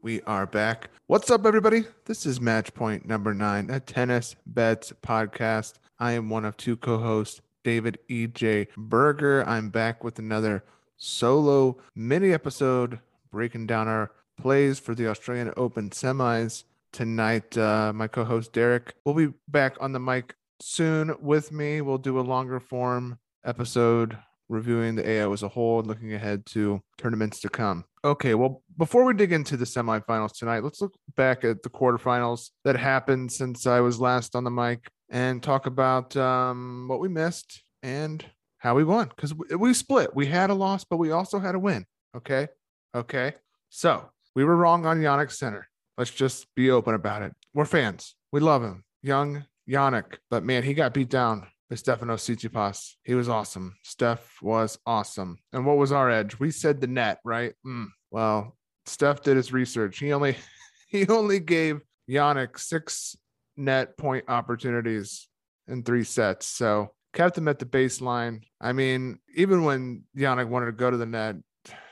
We are back. What's up, everybody? This is Match Point number nine, a tennis bets podcast. I am one of two co hosts, David E.J. Berger. I'm back with another solo mini episode breaking down our plays for the Australian Open semis. Tonight, uh, my co host Derek will be back on the mic soon with me. We'll do a longer form episode reviewing the AO as a whole and looking ahead to tournaments to come. Okay, well, before we dig into the semifinals tonight, let's look back at the quarterfinals that happened since I was last on the mic and talk about um, what we missed and how we won because we, split. We had a loss, but we also had a win. Okay. Okay. So we were wrong on Jannik Sinner. Let's just be open about it. We're fans. We love him. Young Jannik, but man, he got beat down by Stefano Tsitsipas. He was awesome. Steph was awesome. And what was our edge? We said the net, right? Mm. Well, Steph did his research. He only he only gave Jannik six net point opportunities in three sets. So kept him at the baseline. I mean, even when Jannik wanted to go to the net,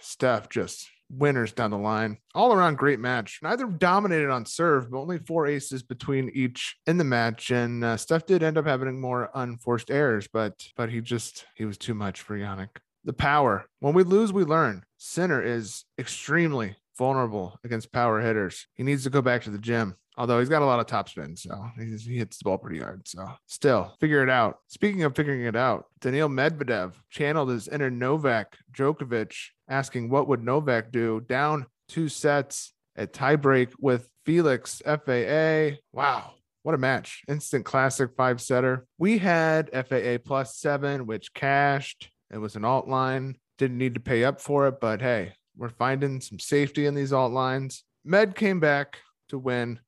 Steph just winners down the line. All around great match. Neither dominated on serve, but only four aces between each in the match. And uh, Steph did end up having more unforced errors, but but he just he was too much for Jannik. The power. When we lose, we learn. Sinner is extremely vulnerable against power hitters. He needs to go back to the gym. Although he's got a lot of topspin, so he hits the ball pretty hard. So still, figure it out. Speaking of figuring it out, Daniil Medvedev channeled his inner Novak Djokovic, asking what would Novak do down two sets at tiebreak with Felix FAA. Wow, what a match! Instant classic five setter. We had FAA plus seven, which cashed. It was an alt line. Didn't need to pay up for it, but hey, we're finding some safety in these alt lines. Med came back to win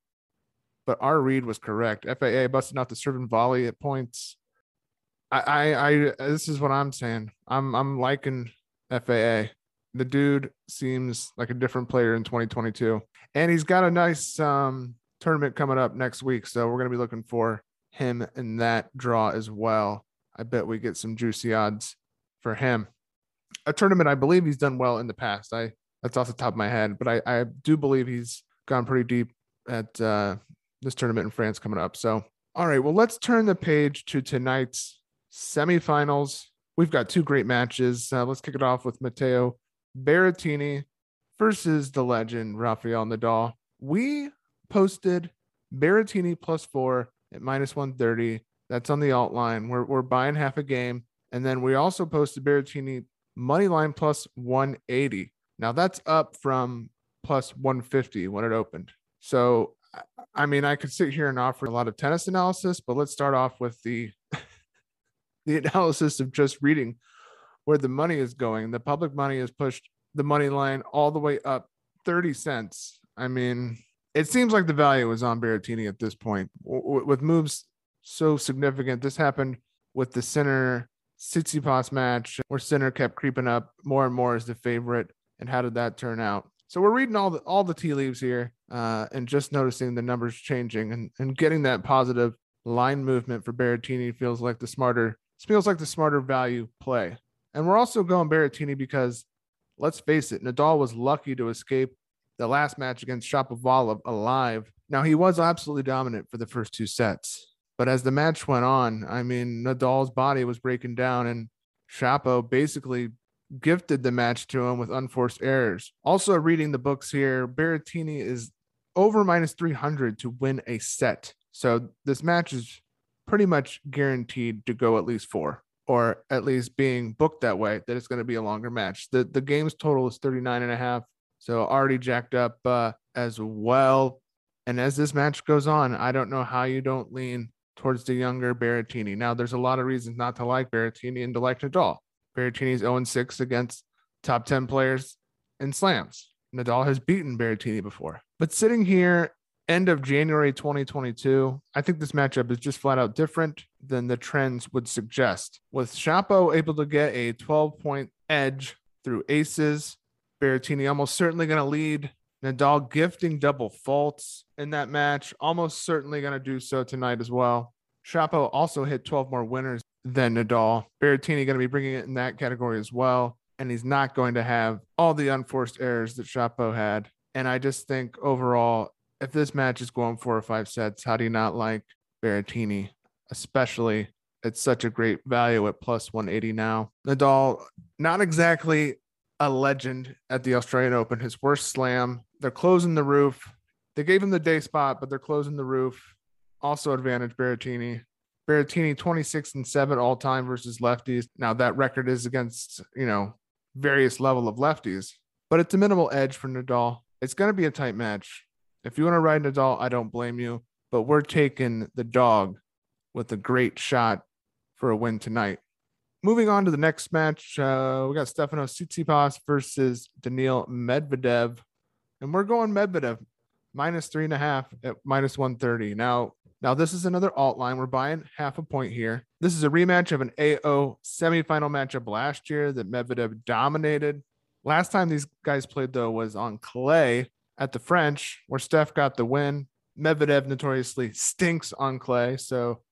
but our read was correct. FAA busting out the serve and volley at points. I, I, I, this is what I'm saying. I'm, I'm liking FAA. The dude seems like a different player in 2022, and he's got a nice um, tournament coming up next week. So we're gonna be looking for him in that draw as well. I bet we get some juicy odds for him. A tournament I believe he's done well in the past. I that's off the top of my head, but I, I do believe he's gone pretty deep at uh, this tournament in France coming up. So, all right, well, let's turn the page to tonight's semifinals. We've got two great matches. Uh, let's kick it off with Matteo Berrettini versus the legend Rafael Nadal. We posted Berrettini plus four at minus 130. That's on the alt line. We're, we're buying half a game. And then we also posted Berrettini money line plus 180. Now that's up from plus 150 when it opened. So I mean, I could sit here and offer a lot of tennis analysis, but let's start off with the the analysis of just reading where the money is going. The public money has pushed the money line all the way up 30 cents. I mean, it seems like the value is on Berrettini at this point. With moves so significant, this happened with the Sinner Tsitsipas match, where Sinner kept creeping up more and more as the favorite. And how did that turn out? So we're reading all the all the tea leaves here, uh, and just noticing the numbers changing and and getting that positive line movement for Berrettini feels like the smarter feels like the smarter value play. And we're also going Berrettini because let's face it, Nadal was lucky to escape the last match against Shapovalov alive. Now he was absolutely dominant for the first two sets, but as the match went on, I mean Nadal's body was breaking down and Shapo basically gifted the match to him with unforced errors. Also, reading the books here, Berrettini is over minus 300 to win a set. So this match is pretty much guaranteed to go at least four, or at least being booked that way, that it's going to be a longer match. The, the game's total is 39 and a half. So already jacked up uh, as well. And as this match goes on, I don't know how you don't lean towards the younger Berrettini. Now, there's a lot of reasons not to like Berrettini and to like Nadal. Berrettini's 0 6 against top 10 players in slams. Nadal has beaten Berrettini before. But sitting here, end of January 2022, I think this matchup is just flat out different than the trends would suggest. With Shapo able to get a 12 point edge through aces, Berrettini almost certainly going to lead. Nadal gifting double faults in that match, almost certainly going to do so tonight as well. Shapo also hit 12 more winners than Nadal. Berrettini going to be bringing it in that category as well. And he's not going to have all the unforced errors that Shapo had. And I just think overall, if this match is going four or five sets, how do you not like Berrettini, especially it's such a great value at plus 180 now. Nadal, not exactly a legend at the Australian Open. His worst slam. They're closing the roof. They gave him the day spot, but they're closing the roof. Also advantage Berrettini. Berrettini 26 and 7 all time versus lefties. Now that record is against, you know, various level of lefties, but it's a minimal edge for Nadal. It's going to be a tight match. If you want to ride Nadal, I don't blame you, but we're taking the dog with a great shot for a win tonight. Moving on to the next match, uh, we got Stefano Tsitsipas versus Daniil Medvedev, and we're going Medvedev minus three and a half at minus 130. Now, now this is another alt line. We're buying half a point here. This is a rematch of an AO semifinal matchup last year that Medvedev dominated. Last time these guys played though was on clay at the French, where Steph got the win. Medvedev notoriously stinks on clay, so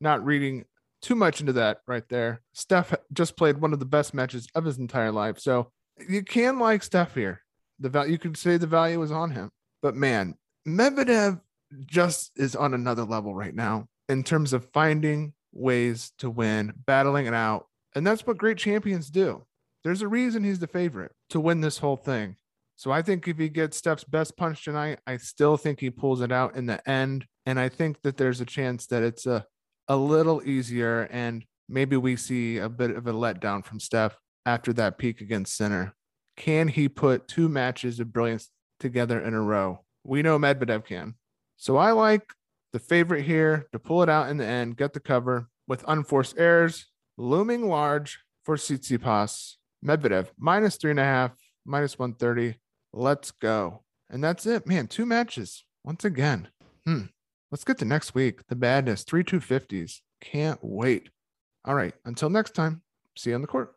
not reading too much into that right there. Steph just played one of the best matches of his entire life. So you can like Steph here. The value you could say the value is on him. But man, Medvedev just is on another level right now in terms of finding ways to win, battling it out. And that's what great champions do. There's a reason he's the favorite to win this whole thing. So I think if he gets Steph's best punch tonight, I still think he pulls it out in the end. And I think that there's a chance that it's a a little easier and maybe we see a bit of a letdown from Steph after that peak against Sinner. Can he put two matches of brilliance together in a row? We know Medvedev can. So I like the favorite here to pull it out in the end, get the cover with unforced errors looming large for Tsitsipas. Medvedev minus three and a half, minus 130. Let's go. And that's it, man. Two matches once again. Hmm. Let's get to next week. The badness, three 250s. Can't wait. All right. Until next time, see you on the court.